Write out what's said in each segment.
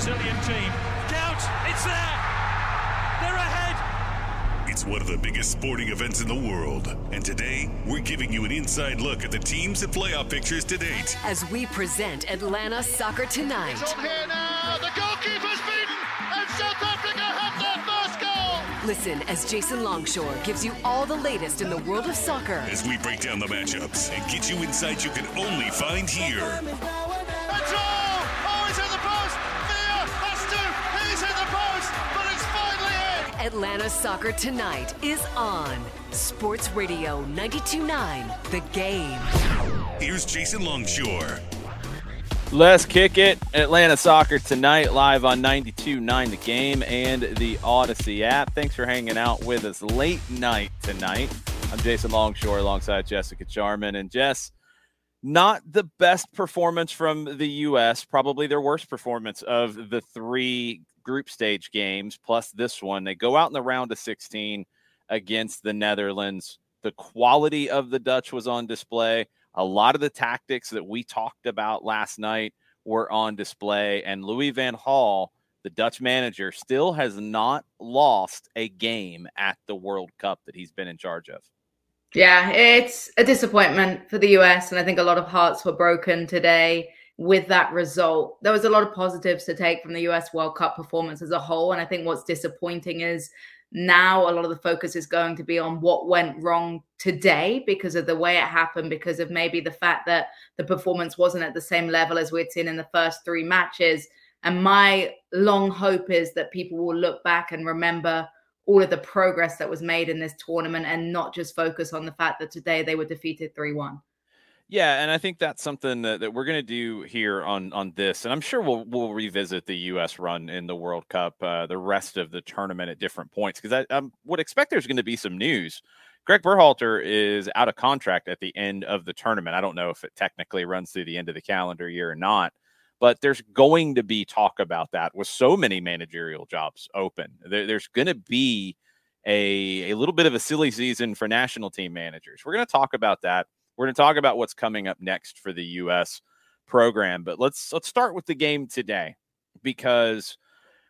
A great Brazilian team. Doubt, it's there. They're ahead. It's one of the biggest sporting events in the world. And today, we're giving you an inside look at the teams and playoff pictures to date. as we present Atlanta Soccer Tonight. Here now, the goalkeeper's beaten, and South Africa have their first goal. Listen as Jason Longshore gives you all the latest in the world of soccer. As we break down the matchups and get you insights you can only find here. Atlanta Soccer Tonight is on Sports Radio 92.9 The Game. Here's Jason Longshore. Let's kick it. Atlanta Soccer tonight, live on 92.9 The Game and the Audacy app. Thanks for hanging out with us late night tonight. I'm Jason Longshore alongside Jessica Charman. And Jess, not the best performance from the U.S., probably their worst performance of the three group stage games, plus this one. They go out in the round of 16 against the Netherlands. The quality of the Dutch was on display. A lot of the tactics that we talked about last night were on display, and Louis Van Gaal, the Dutch manager, still has not lost a game at the World Cup that he's been in charge of. Yeah, it's a disappointment for the US. And I think a lot of hearts were broken today with that result. There was a lot of positives to take from the US World Cup performance as a whole. And I think what's disappointing is now a lot of the focus is going to be on what went wrong today because of the way it happened, because of maybe the fact that the performance wasn't at the same level as we'd seen in the first three matches. And my long hope is that people will look back and remember all of the progress that was made in this tournament and not just focus on the fact that today they were defeated 3 1. Yeah, and I think that's something that, that we're going to do here on on this, and I'm sure we'll we'll revisit the U.S. run in the World Cup, uh, the rest of the tournament at different points, because I, I would expect there's going to be some news. Greg Berhalter is out of contract at the end of the tournament. I don't know if it technically runs through the end of the calendar year or not, but there's going to be talk about that with so many managerial jobs open. There, there's going to be a a little bit of a silly season for national team managers. We're going to talk about that. We're going to talk about what's coming up next for the U.S. program, but let's let's start with the game today because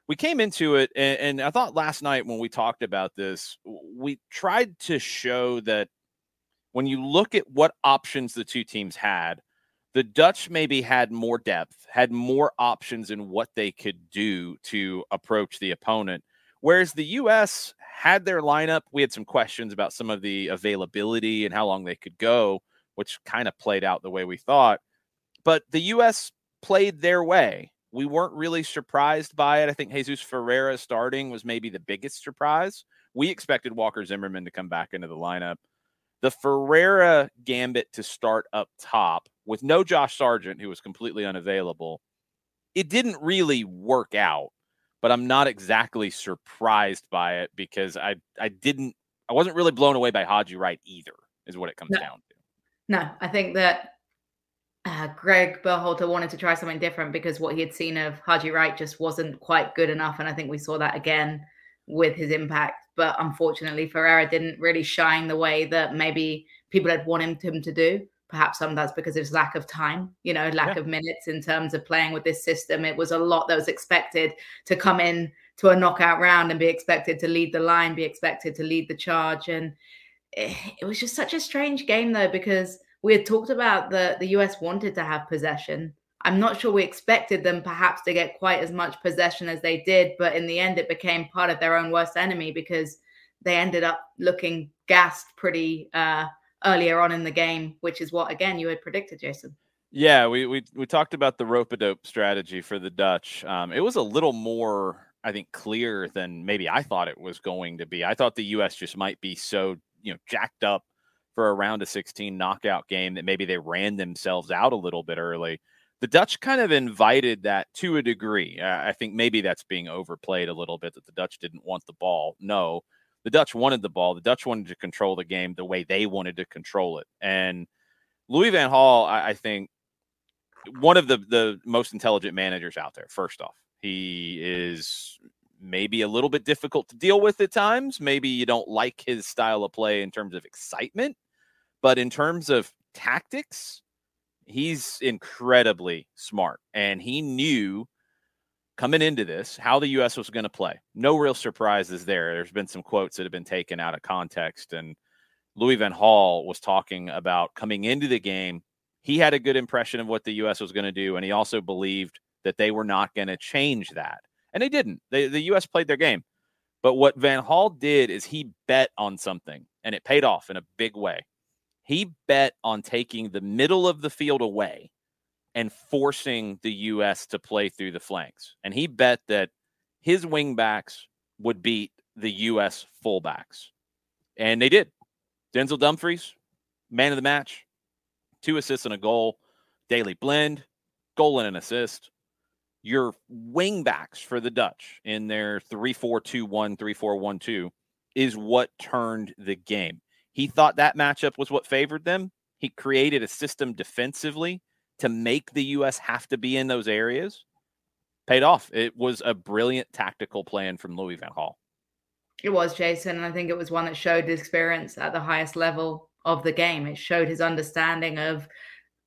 we came into it, and, and I thought last night when we talked about this, we tried to show that when you look at what options the two teams had, the Dutch maybe had more depth, had more options in what they could do to approach the opponent. Whereas the U.S. had their lineup, we had some questions about some of the availability and how long they could go, which kind of played out the way we thought. But the U.S. played their way. We weren't really surprised by it. I think Jesus Ferreira starting was maybe the biggest surprise. We expected Walker Zimmerman to come back into the lineup. The Ferreira gambit to start up top with no Josh Sargent, who was completely unavailable, it didn't really work out. But I'm not exactly surprised by it because I I didn't I wasn't really blown away by Haji Wright either, is what it comes No. down to. No, I think that uh, Greg Berhalter wanted to try something different because what he had seen of Haji Wright just wasn't quite good enough. And I think we saw that again with his impact. But unfortunately, Ferreira didn't really shine the way that maybe people had wanted him to do. Perhaps some of that's because of his lack of time, you know, lack Yeah. of minutes in terms of playing with this system. It was a lot that was expected to come in to a knockout round and be expected to lead the line, be expected to lead the charge. And it, it was just such a strange game, though, because we had talked about the the US wanted to have possession I'm not sure we expected them perhaps to get quite as much possession as they did, but in the end, it became part of their own worst enemy because they ended up looking gassed pretty uh, earlier on in the game, which is what again you had predicted, Jason. Yeah, we we we talked about the rope a dope strategy for the Dutch. Um, it was a little more, I think, clear than maybe I thought it was going to be. I thought the U.S. just might be so you know jacked up for a round of 16 knockout game that maybe they ran themselves out a little bit early. The Dutch kind of invited that to a degree. Uh, I think maybe that's being overplayed a little bit that the Dutch didn't want the ball. No, the Dutch wanted the ball. The Dutch wanted to control the game the way they wanted to control it. And Louis Van Gaal, I, I think, one of the the most intelligent managers out there. First off, he is maybe a little bit difficult to deal with at times. Maybe you don't like his style of play in terms of excitement, but in terms of tactics, he's incredibly smart and he knew coming into this how the US was going to play. No real surprises there. There's been some quotes that have been taken out of context and Louis Van Gaal was talking about coming into the game. He had a good impression of what the US was going to do and he also believed that they were not going to change that. And they didn't. They, the US played their game. But what Van Gaal did is he bet on something and it paid off in a big way. He bet on taking the middle of the field away and forcing the U.S. to play through the flanks. And he bet that his wingbacks would beat the U.S. fullbacks. And they did. Denzel Dumfries, man of the match, two assists and a goal. Daley Blind, goal and an assist. Your wingbacks for the Dutch in their 3 4 2 1, 3 4 1 2 is what turned the game. He thought that matchup was what favored them. He created a system defensively to make the U.S. have to be in those areas paid off. It was a brilliant tactical plan from Louis Van Gaal. It was, Jason. And I think it was one that showed his experience at the highest level of the game. It showed his understanding of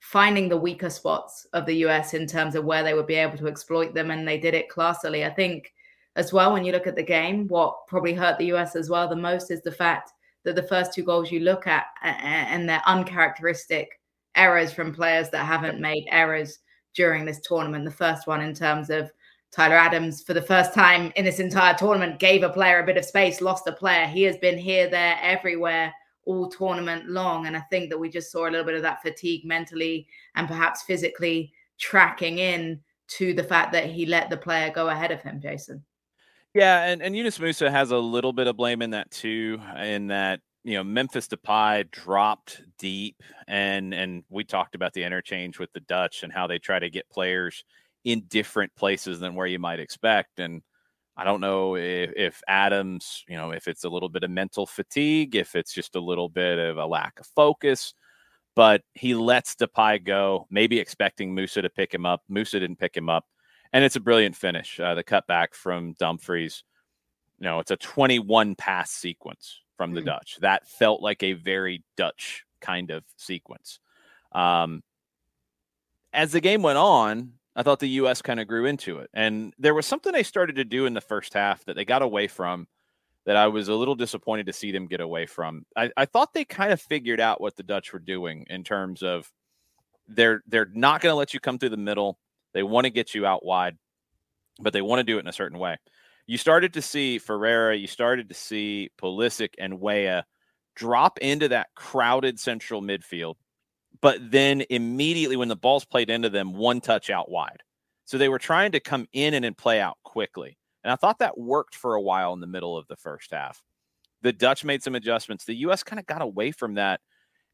finding the weaker spots of the US in terms of where they would be able to exploit them. And they did it classily. I think as well, when you look at the game, what probably hurt the US as well the most is the fact that the first two goals you look at and they're uncharacteristic errors from players that haven't made errors during this tournament. The first one in terms of Tyler Adams, for the first time in this entire tournament, gave a player a bit of space, lost a player. He has been here, there, everywhere all tournament long. And I think that we just saw a little bit of that fatigue mentally and perhaps physically tracking in to the fact that he let the player go ahead of him, Jason. Yeah, and, and Yunus Musah has a little bit of blame in that too, in that you know Memphis Depay dropped deep, and and we talked about the interchange with the Dutch and how they try to get players in different places than where you might expect. And I don't know if, if Adams, you know, if it's a little bit of mental fatigue, if it's just a little bit of a lack of focus, but he lets Depay go, maybe expecting Musah to pick him up. Musah didn't pick him up, and it's a brilliant finish. Uh, the cutback from Dumfries. You know, it's a 21 pass sequence from the mm. Dutch. That felt like a very Dutch kind of sequence. Um, as the game went on, I thought the U.S. kind of grew into it. And there was something they started to do in the first half that they got away from that I was a little disappointed to see them get away from. I, I thought they kind of figured out what the Dutch were doing in terms of they're they're not going to let you come through the middle. They want to get you out wide, but they want to do it in a certain way you started to see Ferreira, you started to see Pulisic and Weah drop into that crowded central midfield, but then immediately when the ball's played into them, one touch out wide. So they were trying to come in and play out quickly. And I thought that worked for a while in the middle of the first half. The Dutch made some adjustments. The US kind of got away from that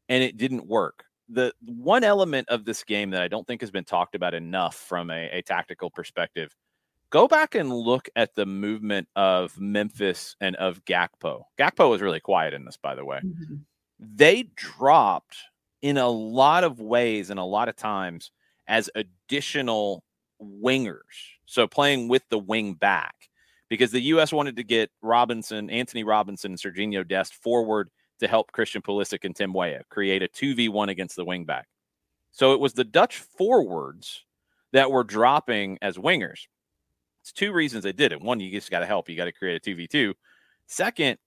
and it didn't work. The one element of this game that I don't think has been talked about enough from a, a tactical perspective go back and look at the movement of Memphis and of Gakpo. Gakpo was really quiet in this, by the way. Mm-hmm. They dropped in a lot of ways and a lot of times as additional wingers. So playing with the wing back because the U.S. wanted to get Robinson, Antonee Robinson, and Sergiño Dest forward to help Christian Pulisic and Tim Weah create a 2v1 against the wing back. So it was the Dutch forwards that were dropping as wingers. It's two reasons they did it. One, you just got to help. You got to create a 2v2. Second,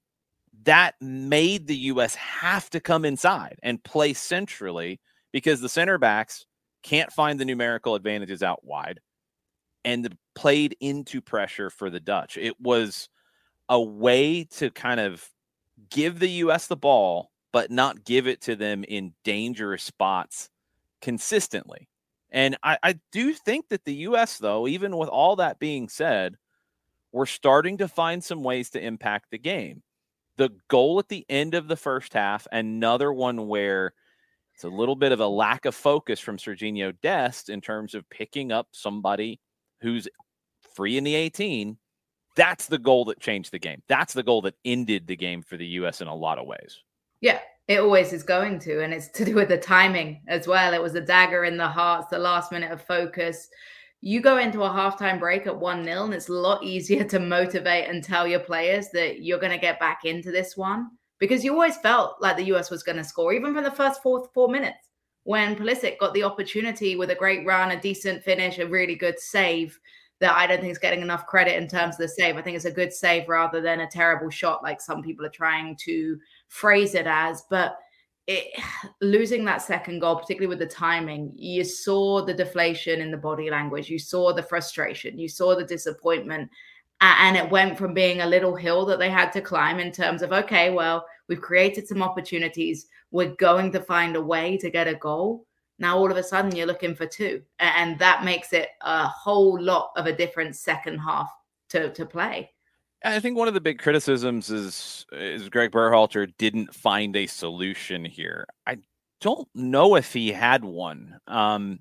that made the U.S. have to come inside and play centrally because the center backs can't find the numerical advantages out wide, and played into pressure for the Dutch. It was a way to kind of give the U.S. the ball, but not give it to them in dangerous spots consistently. And I, I do think that the U.S., though, even with all that being said, we're starting to find some ways to impact the game. The goal at the end of the first half, another one where it's a little bit of a lack of focus from Sergiño Dest in terms of picking up somebody who's free in the 18. That's the goal that changed the game. That's the goal that ended the game for the U.S. in a lot of ways. Yeah, it always is going to, and it's to do with the timing as well. It was a dagger in the hearts, the last minute of focus. You go into a halftime break at 1 0, and it's a lot easier to motivate and tell your players that you're going to get back into this one because you always felt like the US was going to score, even from the first four, four minutes when Pulisic got the opportunity with a great run, a decent finish, a really good save that I don't think is getting enough credit in terms of the save. I think it's a good save rather than a terrible shot like some people are trying to phrase it as. But it, losing that second goal, particularly with the timing, you saw the deflation in the body language, you saw the frustration, you saw the disappointment. And it went from being a little hill that they had to climb in terms of, okay, well, we've created some opportunities. We're going to find a way to get a goal now all of a sudden you're looking for two and that makes it a whole lot of a different second half to, to play i think one of the big criticisms is is greg berhalter didn't find a solution here i don't know if he had one um,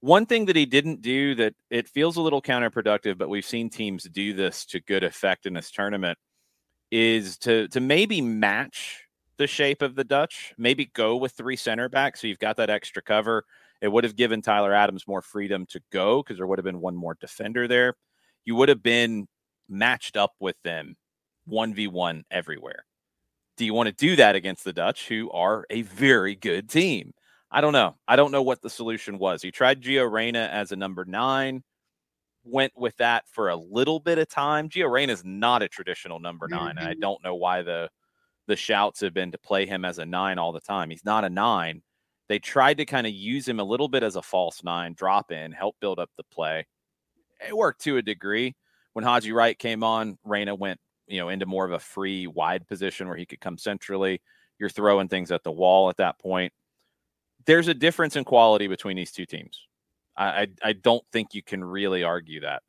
one thing that he didn't do that it feels a little counterproductive but we've seen teams do this to good effect in this tournament is to to maybe match the shape of the Dutch. Maybe go with three center backs. So you've got that extra cover. It would have given Tyler Adams more freedom to go because there would have been one more defender there. You would have been matched up with them 1v1 everywhere. Do you want to do that against the Dutch, who are a very good team? I don't know. I don't know what the solution was. He tried Gio Reyna as a number nine, went with that for a little bit of time. Gio Reyna is not a traditional number 9 mm-hmm. and I mm-hmm. don't know why the the shouts have been to play him as a nine all the time. He's not a nine. They tried to kind of use him a little bit as a false nine, drop in, help build up the play. It worked to a degree. When Haji Wright came on, Reyna went, you know, into more of a free wide position where he could come centrally. You're throwing things at the wall at that point. There's a difference in quality between these two teams. I, I, I don't think you can really argue that.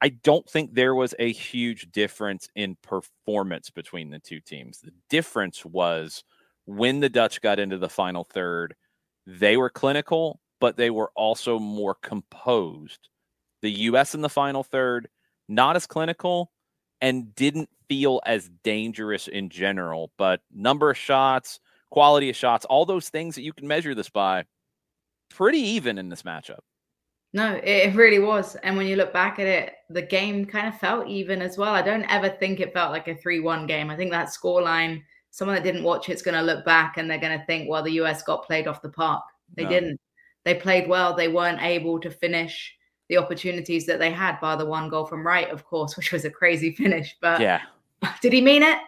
I don't think there was a huge difference in performance between the two teams. The difference was when the Dutch got into the final third, they were clinical, but they were also more composed. The US in the final third, not as clinical and didn't feel as dangerous in general, but number of shots, quality of shots, all those things that you can measure this by, pretty even in this matchup. No, it really was. And when you look back at it, the game kind of felt even as well. I don't ever think it felt like a 3 1 game. I think that scoreline, someone that didn't watch it's going to look back and they're going to think, well, the US got played off the park. They no. didn't. They played well. They weren't able to finish the opportunities that they had, by the one goal from Wright, of course, which was a crazy finish. But yeah, did he mean it?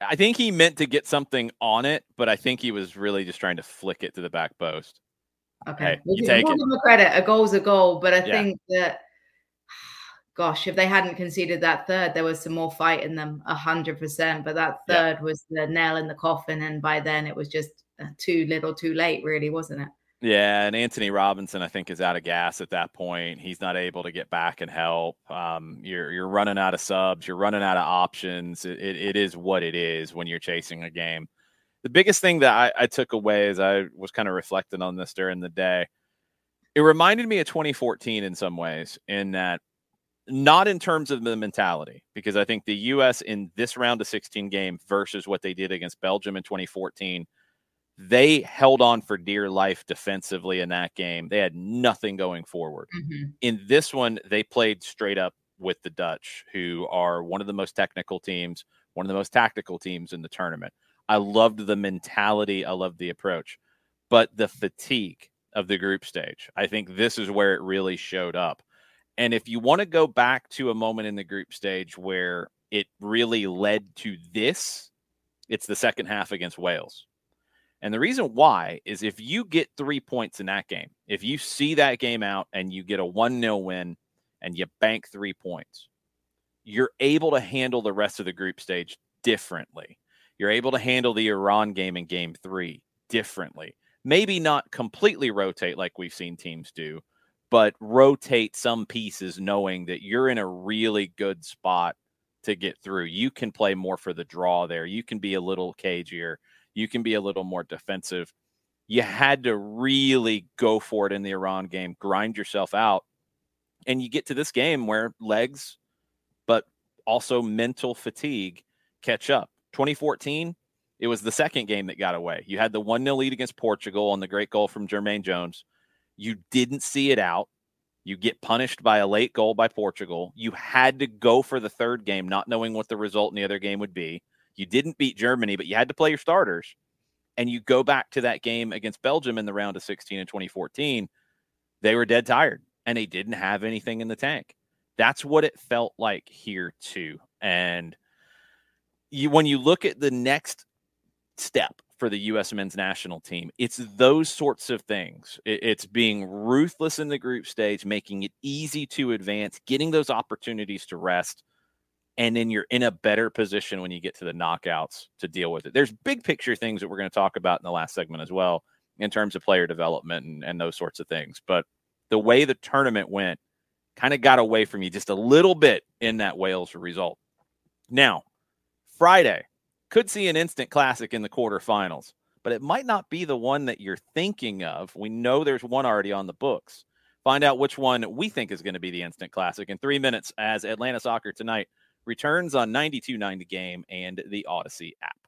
I think he meant to get something on it, but I think he was really just trying to flick it to the back post. Okay. Hey, you take them credit. A goal's a goal, but I yeah. think that gosh, if they hadn't conceded that third, there was some more fight in them, a hundred percent. But that third yeah. was the nail in the coffin, and by then it was just uh, too little, too late, really, wasn't it? Yeah, and Antonee Robinson, I think, is out of gas at that point. He's not able to get back and help. Um, you're you're running out of subs. You're running out of options. It, it, it is what it is when you're chasing a game the biggest thing that I, I took away as I was kind of reflecting on this during the day, it reminded me of 2014 in some ways, in that not in terms of the mentality, because I think the U.S. in this round of 16 game versus what they did against Belgium in 2014, they held on for dear life defensively in that game. They had nothing going forward. Mm-hmm. In this one, they played straight up with the Dutch, who are one of the most technical teams, one of the most tactical teams in the tournament. I loved the mentality. I loved the approach, but the fatigue of the group stage. I think this is where it really showed up. And if you want to go back to a moment in the group stage where it really led to this, it's the second half against Wales. And the reason why is if you get three points in that game, if you see that game out and you get a 1 0 win and you bank three points, you're able to handle the rest of the group stage differently. You're able to handle the Iran game in game three differently. Maybe not completely rotate like we've seen teams do, but rotate some pieces knowing that you're in a really good spot to get through. You can play more for the draw there. You can be a little cagier. You can be a little more defensive. You had to really go for it in the Iran game, grind yourself out. And you get to this game where legs, but also mental fatigue catch up. 2014, it was the second game that got away. You had the 1 0 lead against Portugal on the great goal from Jermaine Jones. You didn't see it out. You get punished by a late goal by Portugal. You had to go for the third game, not knowing what the result in the other game would be. You didn't beat Germany, but you had to play your starters. And you go back to that game against Belgium in the round of 16 in 2014. They were dead tired and they didn't have anything in the tank. That's what it felt like here, too. And you, when you look at the next step for the U.S. men's national team. It's those sorts of things. It's being ruthless in the group stage, making it easy to advance, getting those opportunities to rest, and then you're in a better position when you get to the knockouts to deal with it. There's big picture things that we're going to talk about in the last segment as well, in terms of player development and, and those sorts of things. But the way the tournament went kind of got away from you just a little bit in that Wales result. Now, Friday, could see an instant classic in the quarterfinals, but it might not be the one that you're thinking of. We know there's one already on the books. Find out which one we think is going to be the instant classic in three minutes as Atlanta Soccer Tonight returns on 92.9 The Game and the Audacy app.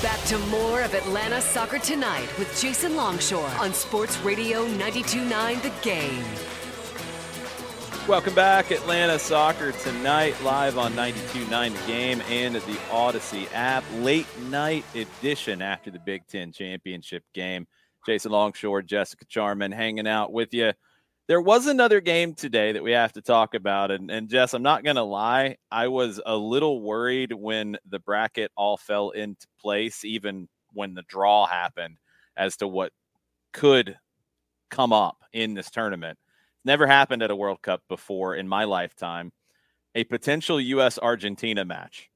Back to more of Atlanta Soccer Tonight with Jason Longshore on Sports Radio 92.9 The Game. Welcome back, Atlanta Soccer Tonight, live on 92.9 The Game and the Audacy app. Late night edition after the Big Ten Championship game. Jason Longshore, Jessica Charman hanging out with you. There was another game today that we have to talk about. And, and Jess, I'm not going to lie. I was a little worried when the bracket all fell into place, even when the draw happened, as to what could come up in this tournament. Never happened at a World Cup before in my lifetime. A potential U.S. Argentina match.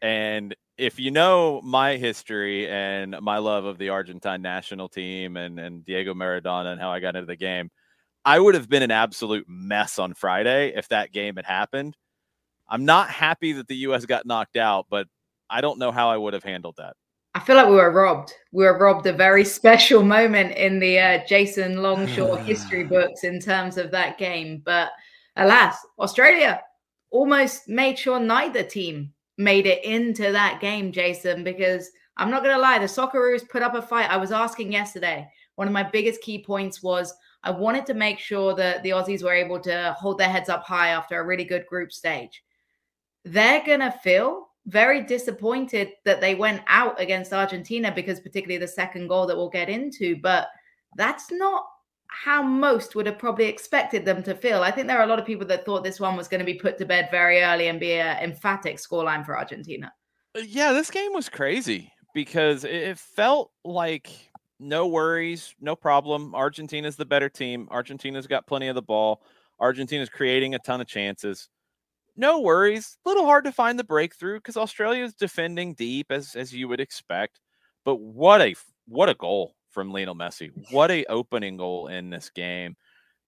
And if you know my history and my love of the Argentine national team and, and Diego Maradona and how I got into the game, I would have been an absolute mess on Friday if that game had happened. I'm not happy that the U.S. got knocked out, but I don't know how I would have handled that. I feel like we were robbed. We were robbed a very special moment in the uh, Jason Longshore history books in terms of that game. But alas, Australia almost made sure neither team made it into that game, Jason, because I'm not going to lie, the Socceroos put up a fight. I was asking yesterday, one of my biggest key points was I wanted to make sure that the Aussies were able to hold their heads up high after a really good group stage. They're going to feel very disappointed that they went out against Argentina because, particularly, the second goal that we'll get into. But that's not how most would have probably expected them to feel. I think there are a lot of people that thought this one was going to be put to bed very early and be an emphatic scoreline for Argentina. Uh, yeah, this game was crazy because it felt like no worries, no problem. Argentina's the better team. Argentina's got plenty of the ball. Argentina's creating a ton of chances. No worries. A little hard to find the breakthrough because Australia is defending deep as as you would expect. But what a what a goal from Lionel Messi. What a opening goal in this game.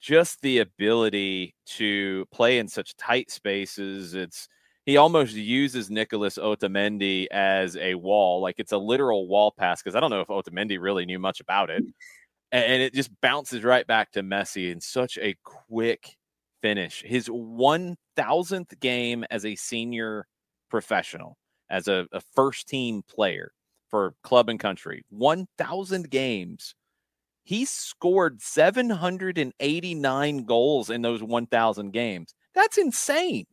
Just the ability to play in such tight spaces. It's he almost uses Nicholas Otamendi as a wall, like it's a literal wall pass. Because I don't know if Otamendi really knew much about it, and it just bounces right back to Messi in such a quick finish. His one thousandth game as a senior professional, as a, a first team player for club and country, one thousand games. He scored 789 goals in those 1,000 games. That's insane.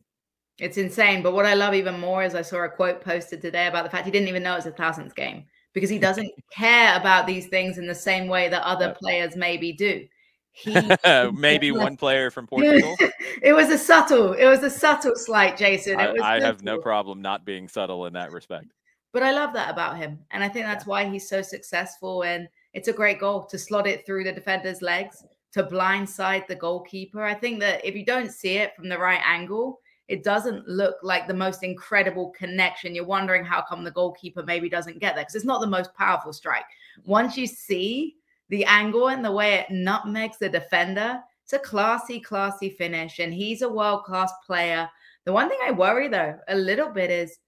It's insane. But what I love even more is I saw a quote posted today about the fact he didn't even know it was a thousandth game because he doesn't care about these things in the same way that other players maybe do. He maybe one player from Portugal. it was a subtle, it was a subtle slight, Jason. I, I have no problem not being subtle in that respect. But I love that about him. And I think that's yeah. why he's so successful. And it's a great goal to slot it through the defender's legs, to blindside the goalkeeper. I think that if you don't see it from the right angle, it doesn't look like the most incredible connection. You're wondering how come the goalkeeper maybe doesn't get there because it's not the most powerful strike. Once you see the angle and the way it nutmegs the defender, it's a classy, classy finish. And he's a world class player. The one thing I worry though a little bit is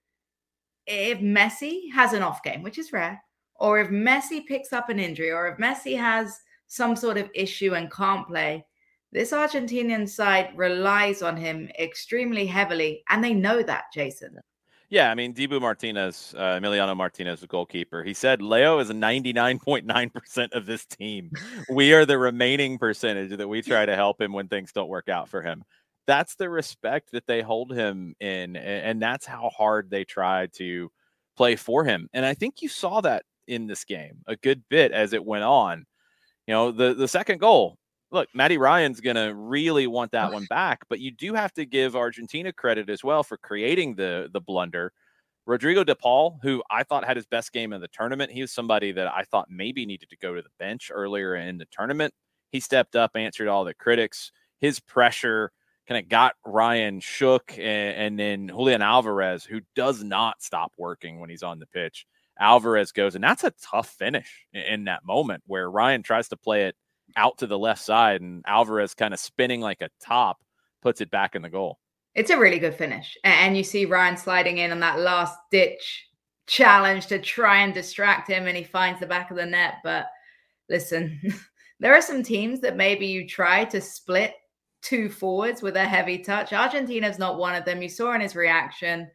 if Messi has an off game, which is rare, or if Messi picks up an injury, or if Messi has some sort of issue and can't play, this Argentinian side relies on him extremely heavily, and they know that, Jason. Yeah, I mean, Dibu Martinez, uh, Emiliano Martinez, the goalkeeper, he said Leo is a 99.9% of this team. we are the remaining percentage that we try to help him when things don't work out for him. That's the respect that they hold him in, and that's how hard they try to play for him. And I think you saw that in this game a good bit as it went on. You know, the the second goal, look, Matty Ryan's going to really want that oh. one back, but you do have to give Argentina credit as well for creating the the blunder. Rodrigo De Paul, who I thought had his best game of the tournament, he was somebody that I thought maybe needed to go to the bench earlier in the tournament. He stepped up, answered all the critics. His pressure kind of got Ryan shook, and, and then Julian Alvarez, who does not stop working when he's on the pitch. Alvarez goes, and that's a tough finish in, in that moment where Ryan tries to play it out to the left side, and Alvarez kind of spinning like a top puts it back in the goal. It's a really good finish. And you see Ryan sliding in on that last ditch challenge to try and distract him, and he finds the back of the net. But listen, there are some teams that maybe you try to split two forwards with a heavy touch. Argentina's not one of them. You saw in his reaction.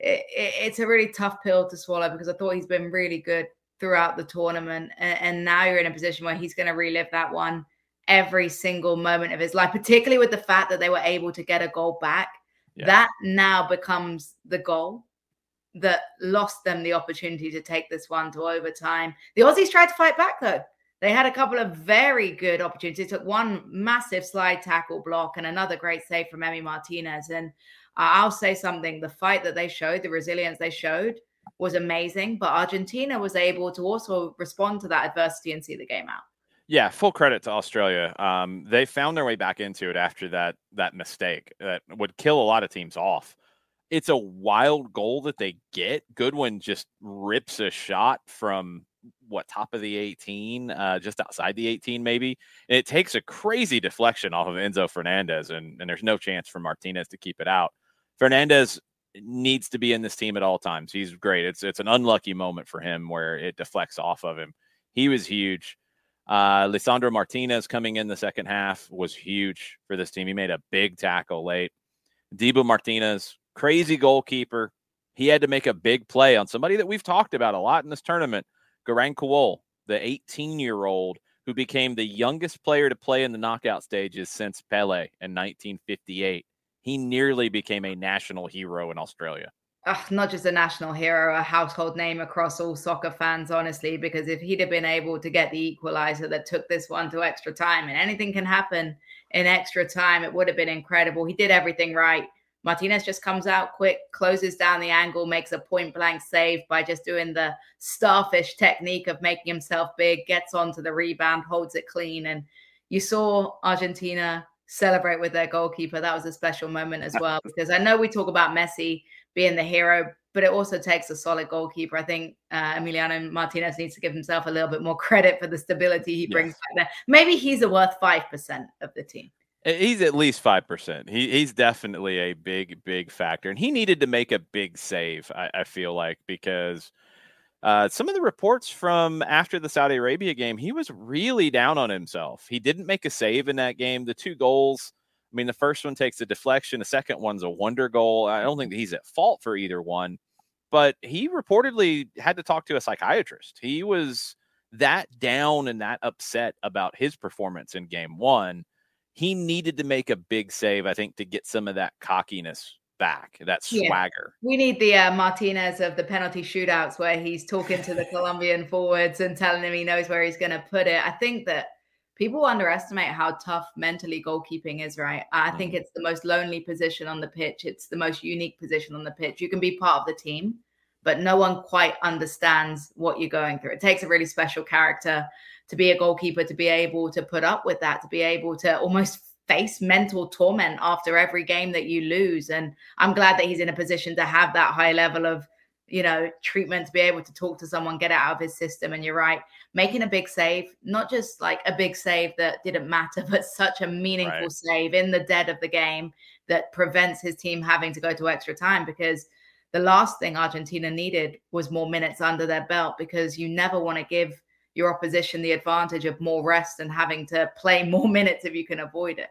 It, it, it's a really tough pill to swallow because I thought he's been really good throughout the tournament. And, and now you're in a position where he's going to relive that one every single moment of his life, particularly with the fact that they were able to get a goal back. Yeah. That now becomes the goal that lost them the opportunity to take this one to overtime. The Aussies tried to fight back though. They had a couple of very good opportunities. They took one massive slide tackle block and another great save from Emi Martinez. And I'll say something the fight that they showed, the resilience they showed, was amazing. But Argentina was able to also respond to that adversity and see the game out. Yeah, full credit to Australia. Um, they found their way back into it after that that mistake that would kill a lot of teams off. It's a wild goal that they get. Goodwin just rips a shot from what top of the 18, uh, just outside the 18, maybe. And it takes a crazy deflection off of Enzo Fernandez, and, and there's no chance for Martinez to keep it out. Fernandez needs to be in this team at all times. He's great. It's it's an unlucky moment for him where it deflects off of him. He was huge. Uh, Lisandro Martinez coming in the second half was huge for this team. He made a big tackle late. Dibu Martinez, crazy goalkeeper. He had to make a big play on somebody that we've talked about a lot in this tournament, Garang Kuol, the 18 year old who became the youngest player to play in the knockout stages since Pele in 1958. He nearly became a national hero in Australia not just a national hero, a household name across all soccer fans, honestly, because if he'd have been able to get the equalizer that took this one to extra time, and anything can happen in extra time, it would have been incredible. He did everything right. Martinez just comes out quick, closes down the angle, makes a point blank save by just doing the starfish technique of making himself big, gets onto the rebound, holds it clean. And you saw Argentina celebrate with their goalkeeper. That was a special moment as well, because I know we talk about Messi being the hero, but it also takes a solid goalkeeper. I think uh, Emiliano Martinez needs to give himself a little bit more credit for the stability he brings yes. back there. Maybe he's a worth 5% of the team. He's at least five percent. He he's definitely a big big factor, and he needed to make a big save. I, I feel like because uh, some of the reports from after the Saudi Arabia game, he was really down on himself. He didn't make a save in that game. The two goals I mean, the first one takes a deflection, the second one's a wonder goal. I don't think he's at fault for either one, but he reportedly had to talk to a psychiatrist. He was that down and that upset about his performance in game one. He needed to make a big save, I think, to get some of that cockiness back, that swagger. Yeah. We need the uh, Martinez of the penalty shootouts where he's talking to the Colombian forwards and telling him he knows where he's going to put it. I think that people underestimate how tough mentally goalkeeping is, right? I think mm-hmm. it's the most lonely position on the pitch. It's the most unique position on the pitch. You can be part of the team, but no one quite understands what you're going through. It takes a really special character to be a goalkeeper, to be able to put up with that, to be able to almost face mental torment after every game that you lose. And I'm glad that he's in a position to have that high level of you know, treatment to be able to talk to someone, get it out of his system. And you're right, making a big save, not just like a big save that didn't matter, but such a meaningful right. save in the dead of the game that prevents his team having to go to extra time because the last thing Argentina needed was more minutes under their belt because you never want to give your opposition the advantage of more rest and having to play more minutes if you can avoid it.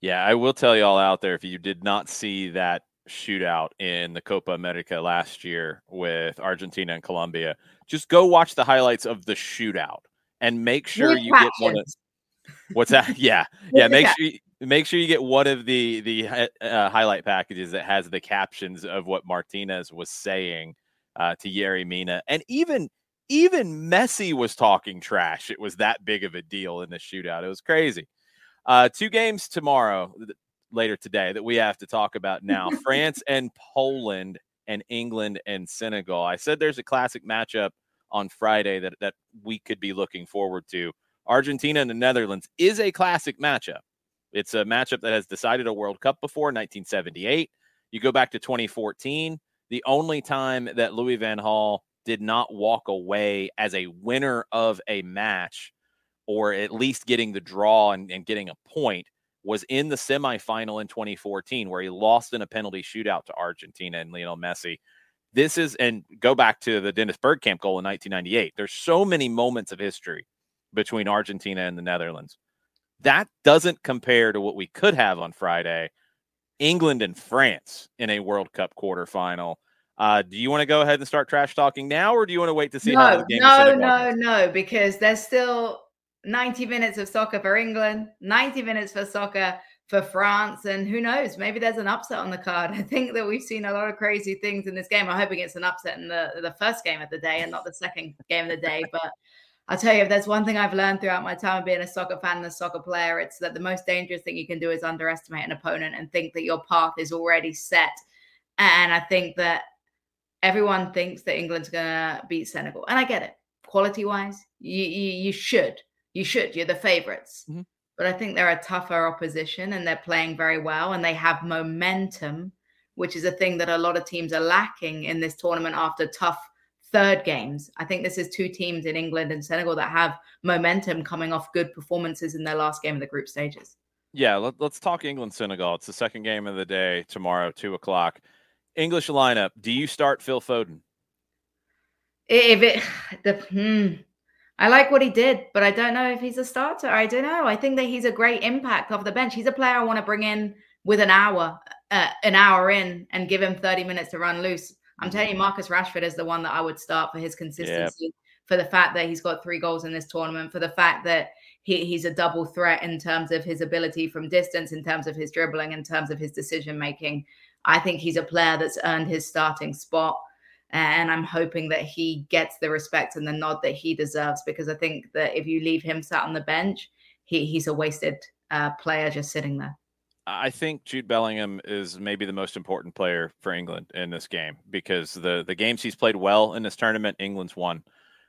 Yeah, I will tell you all out there if you did not see that shootout in the Copa America last year with Argentina and Colombia. Just go watch the highlights of the shootout and make sure with you get one of what's that? Yeah, yeah. Make sure you, make sure you get one of the the uh, highlight packages that has the captions of what Martinez was saying uh, to Yerry Mina, and even even Messi was talking trash. It was that big of a deal in the shootout. It was crazy. Uh, two games tomorrow later today that we have to talk about now France and Poland and England and Senegal. I said there's a classic matchup on Friday that, that we could be looking forward to. Argentina and the Netherlands is a classic matchup. It's a matchup that has decided a World Cup before 1978. You go back to 2014, the only time that Louis Van Gaal did not walk away as a winner of a match or at least getting the draw and, and getting a point was in the semifinal in 2014 where he lost in a penalty shootout to Argentina and Lionel Messi. This is and go back to the Dennis Bergkamp goal in 1998. There's so many moments of history between Argentina and the Netherlands. That doesn't compare to what we could have on Friday. England and France in a World Cup quarterfinal. Uh, do you want to go ahead and start trash talking now, or do you want to wait to see no, how the game? No, no, no, because there's still 90 minutes of soccer for England, 90 minutes for soccer for France. And who knows, maybe there's an upset on the card. I think that we've seen a lot of crazy things in this game. I'm hoping it's an upset in the, the first game of the day and not the second game of the day. But I'll tell you, if there's one thing I've learned throughout my time of being a soccer fan and a soccer player, it's that the most dangerous thing you can do is underestimate an opponent and think that your path is already set. And I think that everyone thinks that England's going to beat Senegal. And I get it. Quality wise, you, you, you should you should. You're the favorites. Mm-hmm. But I think they're a tougher opposition and they're playing very well and they have momentum, which is a thing that a lot of teams are lacking in this tournament after tough third games. I think this is two teams in England and Senegal that have momentum coming off good performances in their last game of the group stages. Yeah, let, us talk England Senegal. It's the second game of the day tomorrow, two o'clock. English lineup. Do you start Phil Foden? If it, the, hmm, I like what he did, but I don't know if he's a starter. I don't know. I think that he's a great impact off the bench. He's a player I want to bring in with an hour, uh, an hour in, and give him 30 minutes to run loose. I'm telling you, mm-hmm. Marcus Rashford is the one that I would start for his consistency, yep. for the fact that he's got three goals in this tournament, for the fact that he, he's a double threat in terms of his ability from distance, in terms of his dribbling, in terms of his decision making. I think he's a player that's earned his starting spot and I'm hoping that he gets the respect and the nod that he deserves because I think that if you leave him sat on the bench, he, he's a wasted uh, player just sitting there. I think Jude Bellingham is maybe the most important player for England in this game because the the games he's played well in this tournament, England's won.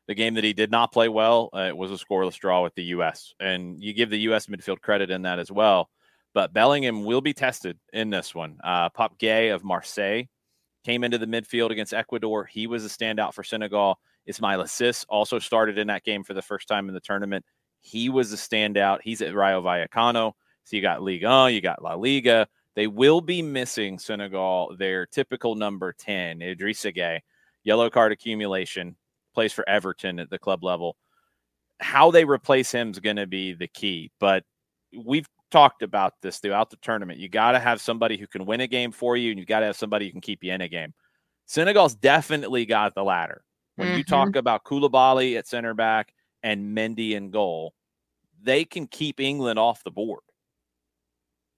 The game that he did not play well, uh, it was a scoreless draw with the U.S. And you give the U.S. midfield credit in that as well. But Bellingham will be tested in this one. Uh, Pape Gueye of Marseille came into the midfield against Ecuador. He was a standout for Senegal. Ismail Assis also started in that game for the first time in the tournament. He was a standout. He's at Rayo Vallecano. So you got Liga, you got La Liga. They will be missing Senegal, their typical number 10, Idrissa Gueye. Yellow card accumulation, plays for Everton at the club level. How they replace him is going to be the key. But we've talked about this throughout the tournament. You got to have somebody who can win a game for you, and you got to have somebody who can keep you in a game. Senegal's definitely got the latter. When mm-hmm. you talk about Koulibaly at center back and Mendy in goal, they can keep England off the board.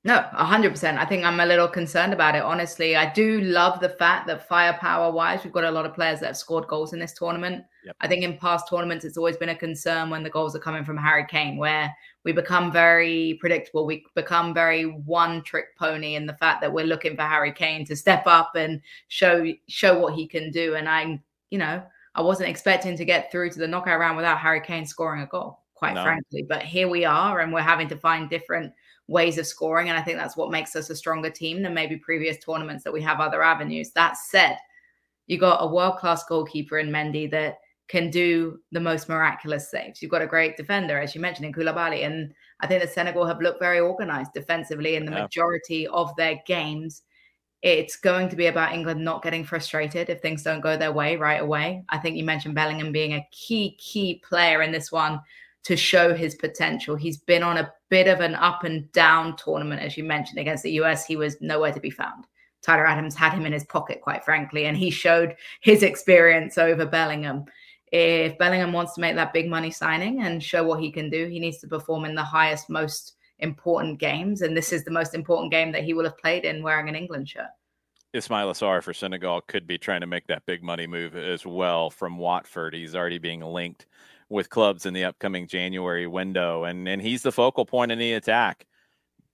No, 100%. I think I'm a little concerned about it, honestly. I do love the fact that firepower wise, we've got a lot of players that have scored goals in this tournament. Yep. I think in past tournaments, it's always been a concern when the goals are coming from Harry Kane, where we become very predictable. We become very one trick pony in the fact that we're looking for Harry Kane to step up and show show what he can do. And I'm, you know, I wasn't expecting to get through to the knockout round without Harry Kane scoring a goal, quite no. frankly. But here we are, and we're having to find different ways of scoring. And I think that's what makes us a stronger team than maybe previous tournaments that we have other avenues. That said, you got a world class goalkeeper in Mendy that can do the most miraculous saves. You've got a great defender, as you mentioned, in Koulibaly. And I think that Senegal have looked very organized defensively in the yeah. majority of their games. It's going to be about England not getting frustrated if things don't go their way right away. I think you mentioned Bellingham being a key, key player in this one to show his potential. He's been on a bit of an up and down tournament, as you mentioned, against the US. He was nowhere to be found. Tyler Adams had him in his pocket, quite frankly, and he showed his experience over Bellingham. If Bellingham wants to make that big money signing and show what he can do, he needs to perform in the highest, most important games. And this is the most important game that he will have played in wearing an England shirt. Ismaila Sarr for Senegal could be trying to make that big money move as well from Watford. He's already being linked with clubs in the upcoming January window, and and he's the focal point in the attack.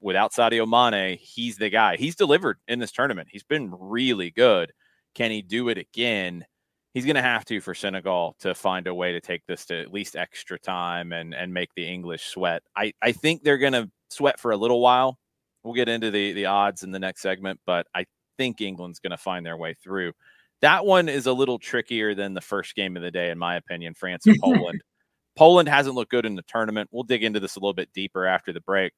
Without Sadio Mane, he's the guy. He's delivered in this tournament. He's been really good. Can he do it again? He's going to have to for Senegal to find a way to take this to at least extra time and and make the English sweat. I I think they're going to sweat for a little while. We'll get into the the odds in the next segment, but I think England's going to find their way through. That one is a little trickier than the first game of the day, in my opinion. France and Poland. Poland hasn't looked good in the tournament. We'll dig into this a little bit deeper after the break,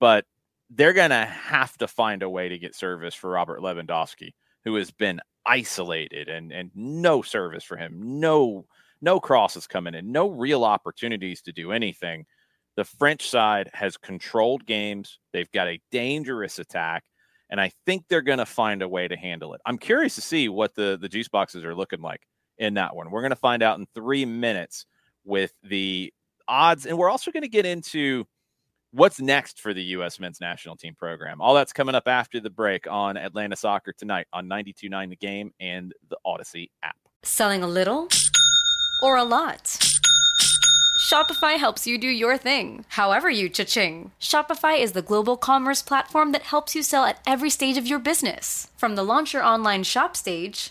but they're going to have to find a way to get service for Robert Lewandowski, who has been isolated and and no service for him, no no crosses coming in, no real opportunities to do anything. The French side has controlled games. They've got a dangerous attack and I think they're going to find a way to handle it. I'm curious to see what the the juice boxes are looking like in that one. We're going to find out in three minutes with the odds, and we're also going to get into what's next for the U.S. men's national team program. All that's coming up after the break on Atlanta Soccer tonight on 92.9 The Game and the Audacy app. Selling a little or a lot. Shopify helps you do your thing, however you cha-ching. Shopify is the global commerce platform that helps you sell at every stage of your business. From the launch your online shop stage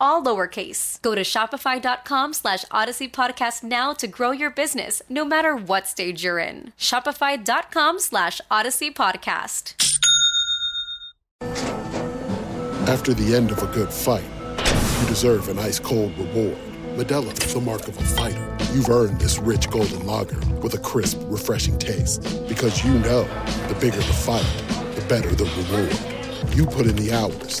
all lowercase. Go to shopify.com slash audacy podcast now to grow your business, no matter what stage you're in. Shopify.com slash audacy podcast. After the end of a good fight, you deserve an ice cold reward. Modelo is the mark of a fighter. You've earned this rich golden lager with a crisp, refreshing taste. Because you know the bigger the fight, the better the reward. You put in the hours,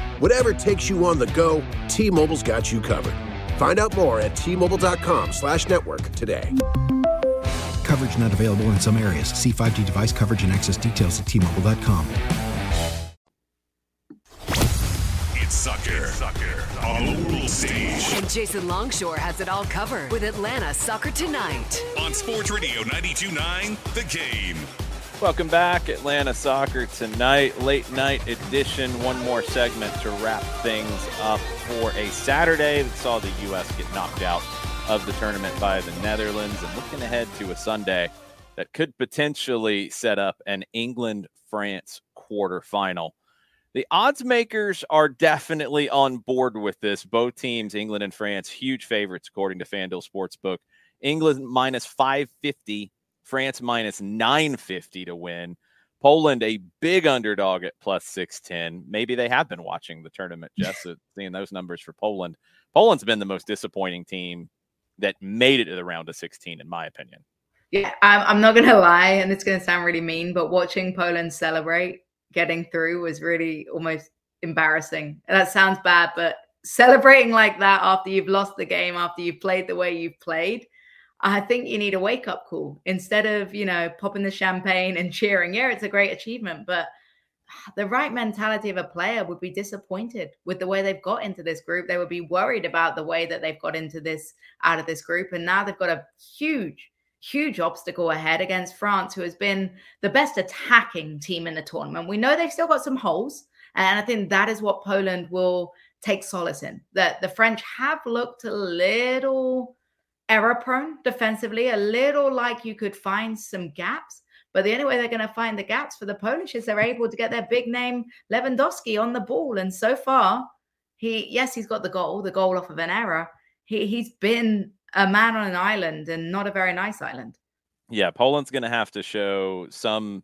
Whatever takes you on the go, T-Mobile's got you covered. Find out more at T-Mobile.com slash network today. Coverage not available in some areas. See 5G device coverage and access details at T-Mobile.com. It's soccer. Soccer on the world stage. And Jason Longshore has it all covered with Atlanta Soccer Tonight. On Sports Radio 92.9, The Game. Welcome back, Atlanta Soccer tonight, late night edition. One more segment to wrap things up for a Saturday that saw the U.S. get knocked out of the tournament by the Netherlands, and looking ahead to a Sunday that could potentially set up an England France quarterfinal. The odds makers are definitely on board with this. Both teams, England and France, huge favorites according to FanDuel Sportsbook. England minus 550 France minus 950 to win. Poland, a big underdog at plus 610. Maybe they have been watching the tournament, Jess, uh, seeing those numbers for Poland. Poland's been the most disappointing team that made it to the round of 16, in my opinion. Yeah, I'm, I'm not going to lie, and it's going to sound really mean, but watching Poland celebrate getting through was really almost embarrassing. And that sounds bad, but celebrating like that after you've lost the game, after you've played the way you've played, I think you need a wake up call instead of, you know, popping the champagne and cheering. Yeah, it's a great achievement, but the right mentality of a player would be disappointed with the way they've got into this group. They would be worried about the way that they've got into this out of this group. And now they've got a huge, huge obstacle ahead against France, who has been the best attacking team in the tournament. We know they've still got some holes. And I think that is what Poland will take solace in. That the French have looked a little error prone defensively, a little like you could find some gaps. But the only way they're going to find the gaps for the Polish is they're able to get their big name Lewandowski on the ball. And so far, he yes, he's got the goal, the goal off of an error. He he's been a man on an island and not a very nice island. Yeah, Poland's going to have to show some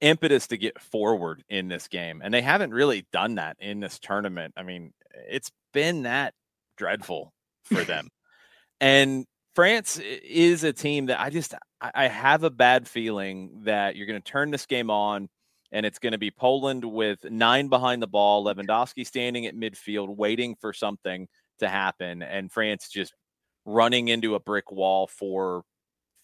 impetus to get forward in this game. And they haven't really done that in this tournament. I mean, it's been that dreadful for them. and France is a team that I just I have a bad feeling that you're going to turn this game on and it's going to be Poland with nine behind the ball, Lewandowski standing at midfield waiting for something to happen and France just running into a brick wall for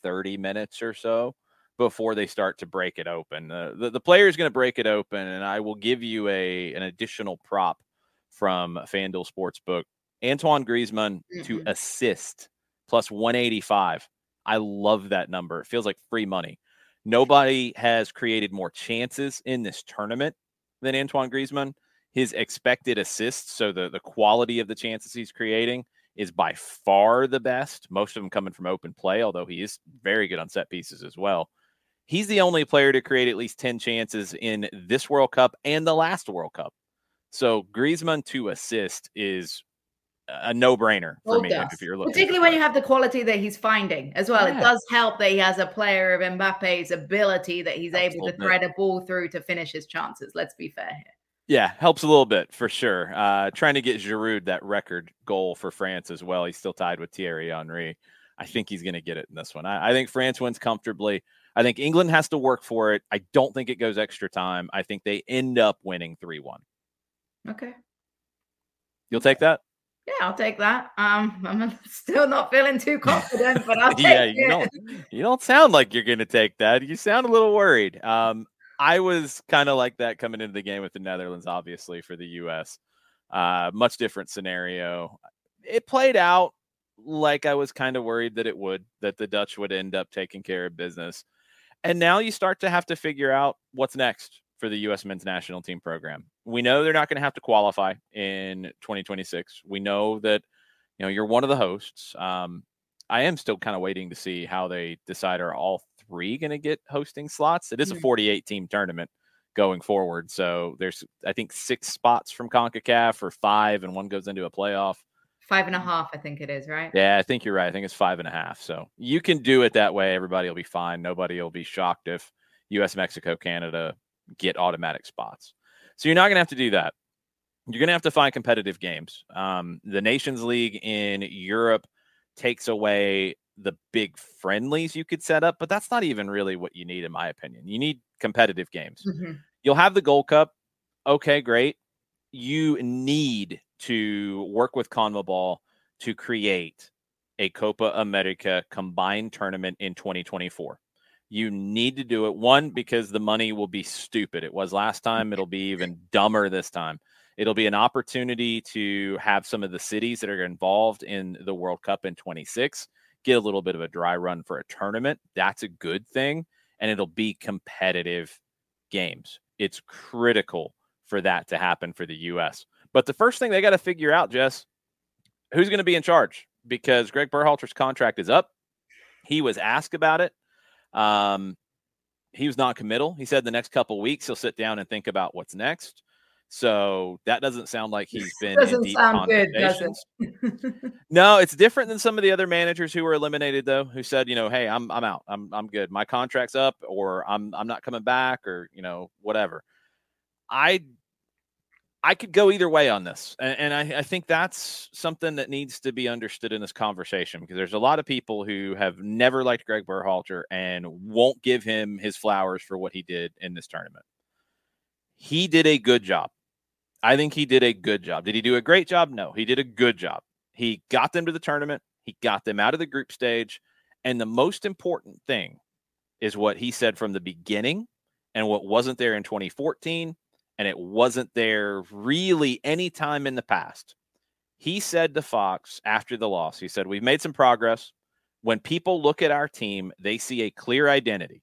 30 minutes or so before they start to break it open. Uh, the, the player is going to break it open, and I will give you a an additional prop from FanDuel Sportsbook. Antoine Griezmann mm-hmm. to assist plus 185. I love that number. It feels like free money. Nobody has created more chances in this tournament than Antoine Griezmann. His expected assists, so the, the quality of the chances he's creating, is by far the best. Most of them coming from open play, although he is very good on set pieces as well. He's the only player to create at least 10 chances in this World Cup and the last World Cup. So Griezmann to assist is a no brainer for me if you're looking. Particularly when you have the quality that he's finding as well. Yeah. It does help that he has a player of Mbappe's ability that he's able to thread a ball through to finish his chances. Let's be fair here. Yeah, helps a little bit for sure. Uh, trying to get Giroud that record goal for France as well. He's still tied with Thierry Henry. I think he's going to get it in this one. I, I think France wins comfortably. I think England has to work for it. I don't think it goes extra time. I think they end up winning 3 1. Okay. You'll take that? Yeah, I'll take that. Um, I'm still not feeling too confident, but I'll take yeah, it. You don't, you don't sound like you're going to take that. You sound a little worried. Um, I was kind of like that coming into the game with the Netherlands, obviously, for the U.S. Uh, much different scenario. It played out like I was kind of worried that it would, that the Dutch would end up taking care of business. And now you start to have to figure out what's next for the U.S. men's national team program. We know they're not going to have to qualify in 2026. We know that, you know, you're one of the hosts. Um, I am still kind of waiting to see how they decide are all three going to get hosting slots. It is a mm-hmm. 48 team tournament going forward. So there's, I think, six spots from CONCACAF or five, and one goes into a playoff. Five and a half, I think it is, right? Yeah, I think you're right. I think it's five and a half. So you can do it that way. Everybody will be fine. Nobody will be shocked if US, Mexico, Canada get automatic spots. So you're not going to have to do that. You're going to have to find competitive games. Um, the Nations League in Europe takes away the big friendlies you could set up, but that's not even really what you need, in my opinion. You need competitive games. Mm-hmm. You'll have the Gold Cup. Okay, great. You need to work with CONMEBOL to create a Copa America combined tournament in 2024. You need to do it. One, because the money will be stupid. It was last mm. time. It'll be even dumber this time. It'll be an opportunity to have some of the cities that are involved in the World Cup in 26 get a little bit of a dry run for a tournament. That's a good thing. And it'll be competitive games. It's critical for that to happen for the U.S. But the first thing they got to figure out, Jess, who's going to be in charge? Because Greg Berhalter's contract is up. He was asked about it. Um, he was not committal. He said the next couple weeks he'll sit down and think about what's next. So that doesn't sound like he's been doesn't in deep sound good, does it? no, it's different than some of the other managers who were eliminated though, who said, you know, hey, I'm I'm out. I'm I'm good. My contract's up or I'm I'm not coming back or, you know, whatever. I I could go either way on this. And, and I, I, think that's something that needs to be understood in this conversation because there's a lot of people who have never liked Greg Berhalter and won't give him his flowers for what he did in this tournament. He did a good job. I think he did a good job. Did he do a great job? No, he did a good job. He got them to the tournament, he got them out of the group stage. And the most important thing is what he said from the beginning and what wasn't there in 2014 and it wasn't there really any time in the past. He said to Fox after the loss, he said, We've made some progress. When people look at our team, they see a clear identity.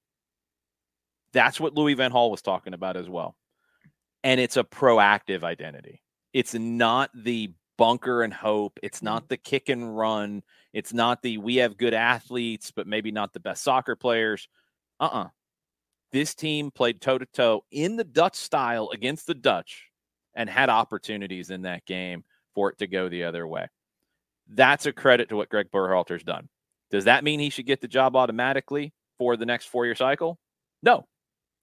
That's what Louis Van Gaal was talking about as well. And it's a proactive identity. It's not the bunker and hope. It's mm-hmm. not the kick and run. It's not the we have good athletes, but maybe not the best soccer players. Uh uh-uh. uh this team played toe to toe in the Dutch style against the Dutch and had opportunities in that game for it to go the other way. That's a credit to what Greg Berhalter's done. Does that mean he should get the job automatically for the next four year cycle? No,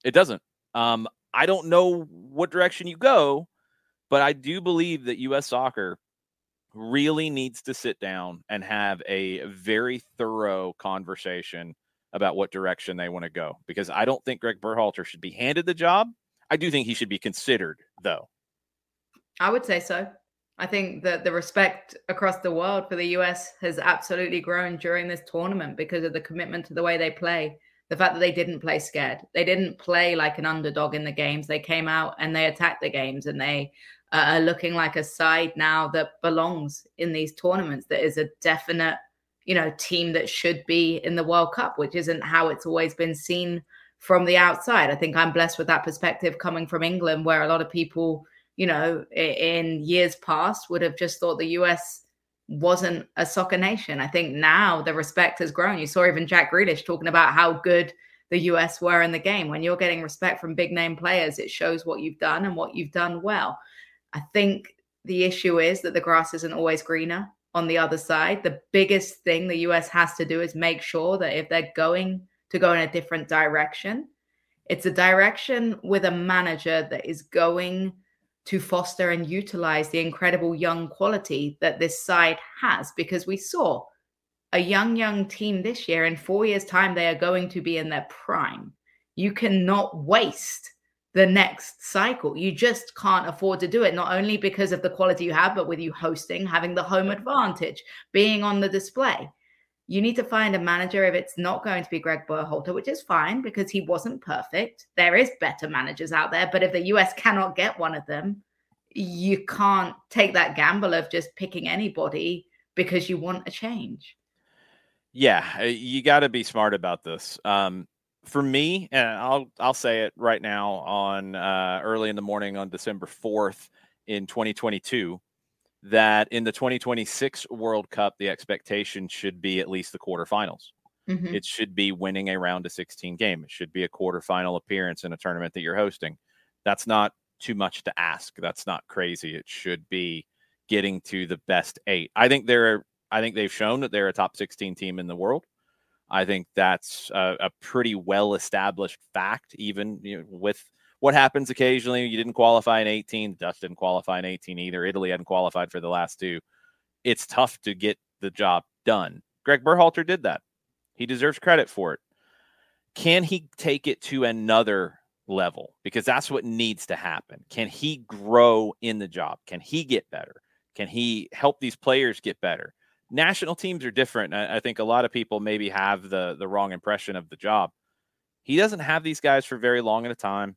it doesn't. Um, I don't know what direction you go, but I do believe that U.S. soccer really needs to sit down and have a very thorough conversation about what direction they want to go because I don't think Greg Berhalter should be handed the job. I do think he should be considered, though. I would say so. I think that the respect across the world for the US has absolutely grown during this tournament because of the commitment to the way they play. The fact that they didn't play scared. They didn't play like an underdog in the games. They came out and they attacked the games and they uh, are looking like a side now that belongs in these tournaments. That is a definite you know, team that should be in the World Cup, which isn't how it's always been seen from the outside. I think I'm blessed with that perspective coming from England, where a lot of people, you know, in years past would have just thought the US wasn't a soccer nation. I think now the respect has grown. You saw even Jack Grealish talking about how good the US were in the game. When you're getting respect from big name players, it shows what you've done and what you've done well. I think the issue is that the grass isn't always greener on the other side. The biggest thing the US has to do is make sure that if they're going to go in a different direction, it's a direction with a manager that is going to foster and utilize the incredible young quality that this side has because we saw a young young team this year in 4 years time they are going to be in their prime you cannot waste the next cycle. You just can't afford to do it, not only because of the quality you have, but with you hosting, having the home advantage, being on the display. You need to find a manager if it's not going to be Greg Berhalter, which is fine because he wasn't perfect. There is better managers out there, but if the US cannot get one of them, you can't take that gamble of just picking anybody because you want a change. Yeah, uh, you got to be smart about this. Um, for me, and I'll I'll say it right now on uh, early in the morning on December fourth in 2022 that in the 2026 World Cup the expectation should be at least the quarterfinals. Mm-hmm. It should be winning a round of 16 game. It should be a quarterfinal appearance in a tournament that you're hosting. That's not too much to ask. That's not crazy. It should be getting to the best eight. I think they're I think they've shown that they're a top 16 team in the world. I think that's a, a pretty well established fact, even you know, with what happens occasionally. You didn't qualify in 18. Dutch didn't qualify in 18 either. Italy hadn't qualified for the last two. It's tough to get the job done. Greg Berhalter did that. He deserves credit for it. Can he take it to another level? Because that's what needs to happen. Can he grow in the job? Can he get better? Can he help these players get better? National teams are different. I, I think a lot of people maybe have the the wrong impression of the job. He doesn't have these guys for very long at a time.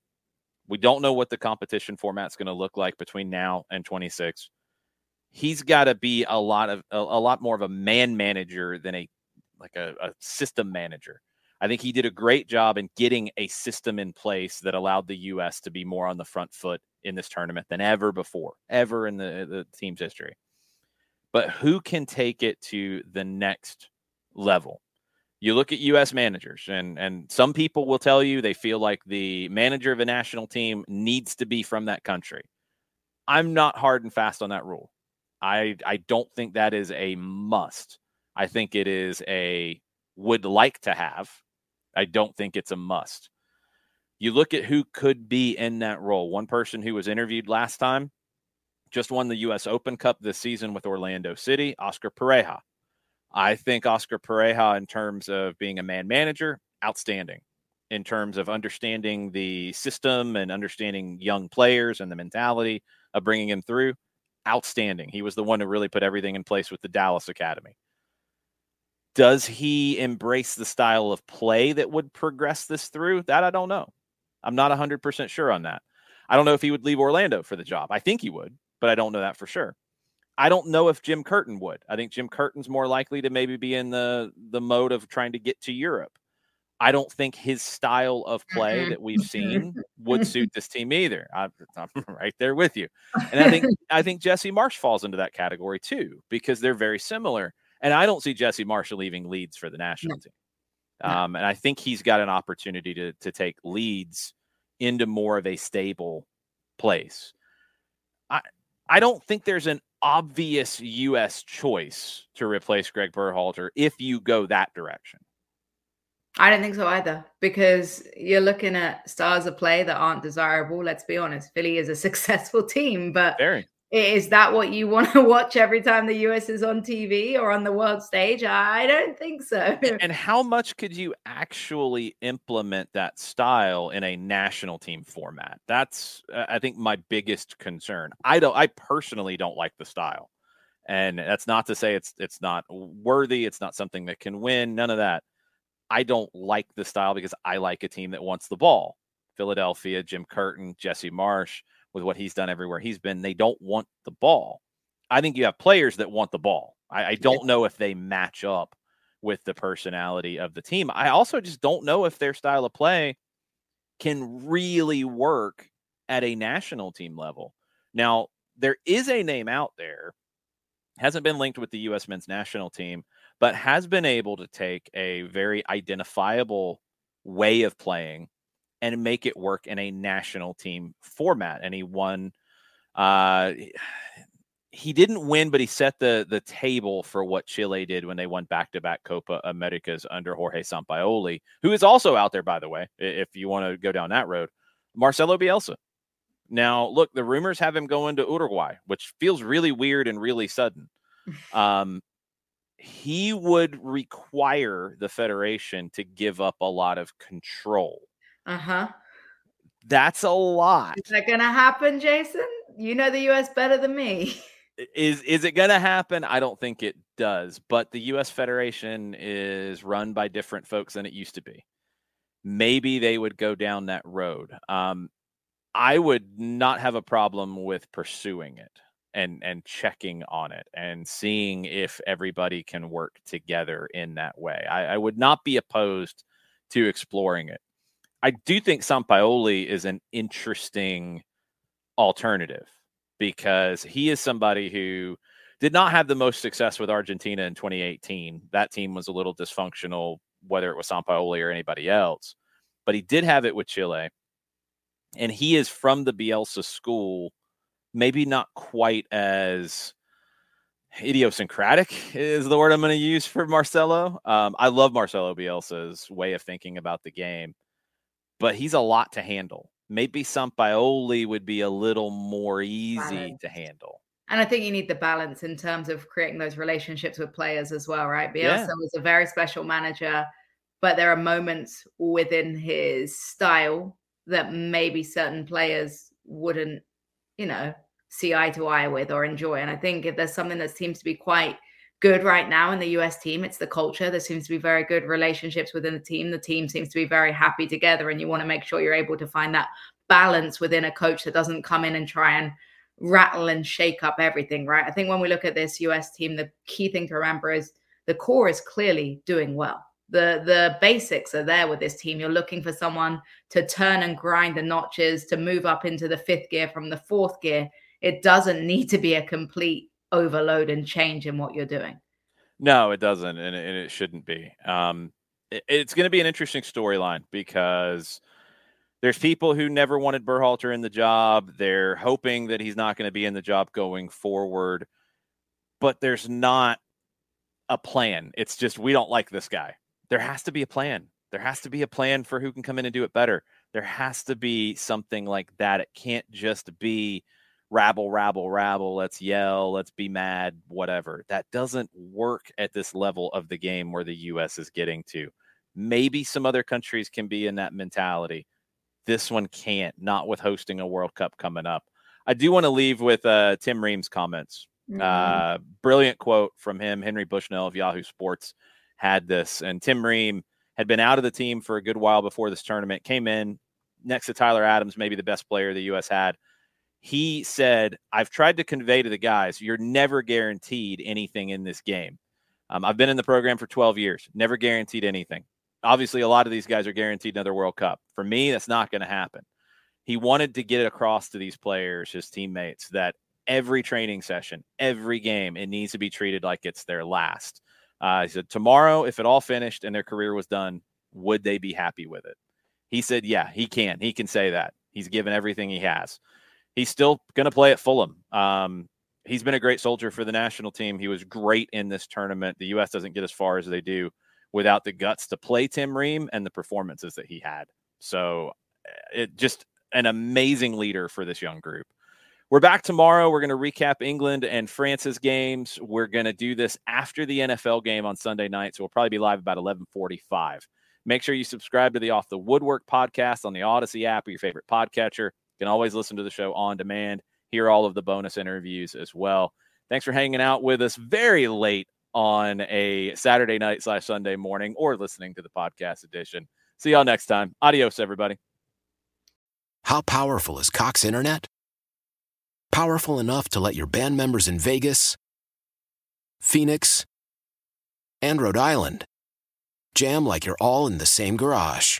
We don't know what the competition format's going to look like between now and 26. He's got to be a lot of a, a, lot more of a man manager than a like a, a system manager. I think he did a great job in getting a system in place that allowed the U.S. to be more on the front foot in this tournament than ever before, ever in the, the team's history but who can take it to the next level? You look at US managers, and, and some people will tell you they feel like the manager of a national team needs to be from that country. I'm not hard and fast on that rule. I, I don't think that is a must. I think it is a would like to have. I don't think it's a must. You look at who could be in that role. One person who was interviewed last time just won the U.S. Open Cup this season with Orlando City, Oscar Pareja. I think Oscar Pareja, in terms of being a man manager, outstanding. In terms of understanding the system and understanding young players and the mentality of bringing him through, outstanding. He was the one who really put everything in place with the Dallas Academy. Does he embrace the style of play that would progress this through? That I don't know. I'm not 100% sure on that. I don't know if he would leave Orlando for the job. I think he would but I don't know that for sure. I don't know if Jim Curtin would. I think Jim Curtin's more likely to maybe be in the the mode of trying to get to Europe. I don't think his style of play mm-hmm. that we've seen would suit this team either. I, am right there with you, and I think I think Jesse Marsch falls into that category too because they're very similar. And I don't see Jesse Marsch leaving Leeds for the national no. team. Um, and I think he's got an opportunity to to take Leeds into more of a stable place. I I don't think there's an obvious U.S. choice to replace Greg Berhalter if you go that direction. I don't think so either because you're looking at stars of play that aren't desirable. Let's be honest, Philly is a successful team, but Very. Is that what you want to watch every time the US is on TV or on the world stage? I don't think so. And how much could you actually implement that style in a national team format? That's uh, I think my biggest concern. I don't I personally don't like the style. And that's not to say it's it's not worthy, it's not something that can win, none of that. I don't like the style because I like a team that wants the ball. Philadelphia, Jim Curtin, Jesse Marsch with what he's done everywhere he's been. They don't want the ball. I think you have players that want the ball. I, I don't know if they match up with the personality of the team. I also just don't know if their style of play can really work at a national team level. Now, there is a name out there, hasn't been linked with the U.S. men's national team, but has been able to take a very identifiable way of playing and make it work in a national team format. And he won. Uh, he didn't win, but he set the the table for what Chile did when they won back to back Copa Americas under Jorge Sampaoli, who is also out there, by the way, if you want to go down that road. Marcelo Bielsa. Now, look, the rumors have him going to Uruguay, which feels really weird and really sudden. Um, he would require the federation to give up a lot of control. Uh huh. That's a lot. Is that going to happen, Jason? You know the US better than me. Is is it going to happen? I don't think it does, but the US Federation is run by different folks than it used to be. Maybe they would go down that road. Um, I would not have a problem with pursuing it and and checking on it and seeing if everybody can work together in that way. I, I would not be opposed to exploring it. I do think Sampaoli is an interesting alternative because he is somebody who did not have the most success with Argentina in 2018. That team was a little dysfunctional, whether it was Sampaoli or anybody else, but he did have it with Chile. And he is from the Bielsa school, maybe not quite as idiosyncratic is the word I'm going to use for Marcelo. Um, I love Marcelo Bielsa's way of thinking about the game, but he's a lot to handle maybe Sampaoli would be a little more easy balance. to handle. And I think you need the balance in terms of creating those relationships with players as well, right? Bielsa yeah. was a very special manager, but there are moments within his style that maybe certain players wouldn't, you know, see eye to eye with or enjoy. And I think if there's something that seems to be quite good right now in the US team. It's the culture. There seems to be very good relationships within the team. The team seems to be very happy together, and you want to make sure you're able to find that balance within a coach that doesn't come in and try and rattle and shake up everything, right? I think when we look at this US team, the key thing to remember is the core is clearly doing well. The the basics are there with this team. You're looking for someone to turn and grind the notches to move up into the fifth gear from the fourth gear. It doesn't need to be a complete overload and change in what you're doing. No, it doesn't, and it, and it shouldn't be. Um, it, it's going to be an interesting storyline because there's people who never wanted Berhalter in the job. They're hoping that he's not going to be in the job going forward, but there's not a plan. It's just we don't like this guy. There has to be a plan. There has to be a plan for who can come in and do it better. There has to be something like that. It can't just be rabble, rabble, rabble, let's yell, let's be mad, whatever. That doesn't work at this level of the game where the US is getting to. Maybe some other countries can be in that mentality. This one can't, not with hosting a World Cup coming up. I do want to leave with uh, Tim Ream's comments. Mm-hmm. Uh, brilliant quote from him. Henry Bushnell of Yahoo Sports had this. And Tim Ream had been out of the team for a good while before this tournament, came in next to Tyler Adams, maybe the best player the U.S. had he said, I've tried to convey to the guys, you're never guaranteed anything in this game. Um, I've been in the program for 12 years, never guaranteed anything. Obviously, a lot of these guys are guaranteed another World Cup. For me, that's not going to happen. He wanted to get it across to these players, his teammates, that every training session, every game, it needs to be treated like it's their last. Uh, he said, tomorrow, if it all finished and their career was done, would they be happy with it? He said, yeah, he can. He can say that. He's given everything he has he's still going to play at Fulham. Um, he's been a great soldier for the national team. He was great in this tournament. The U.S. doesn't get as far as they do without the guts to play Tim Ream and the performances that he had. So eh, it just an amazing leader for this young group. We're back tomorrow. We're going to recap England and France's games. We're going to do this after the NFL game on Sunday night, so we'll probably be live about 11:45. Make sure you subscribe to the Off the Woodwork podcast on the Audacy app or your favorite podcatcher can always listen to the show on demand, hear all of the bonus interviews as well. Thanks for hanging out with us very late on a Saturday night slash Sunday morning or listening to the podcast edition. See y'all next time. Adios, everybody. How powerful is Cox Internet? Powerful enough to let your band members in Vegas, Phoenix, and Rhode Island jam like you're all in the same garage.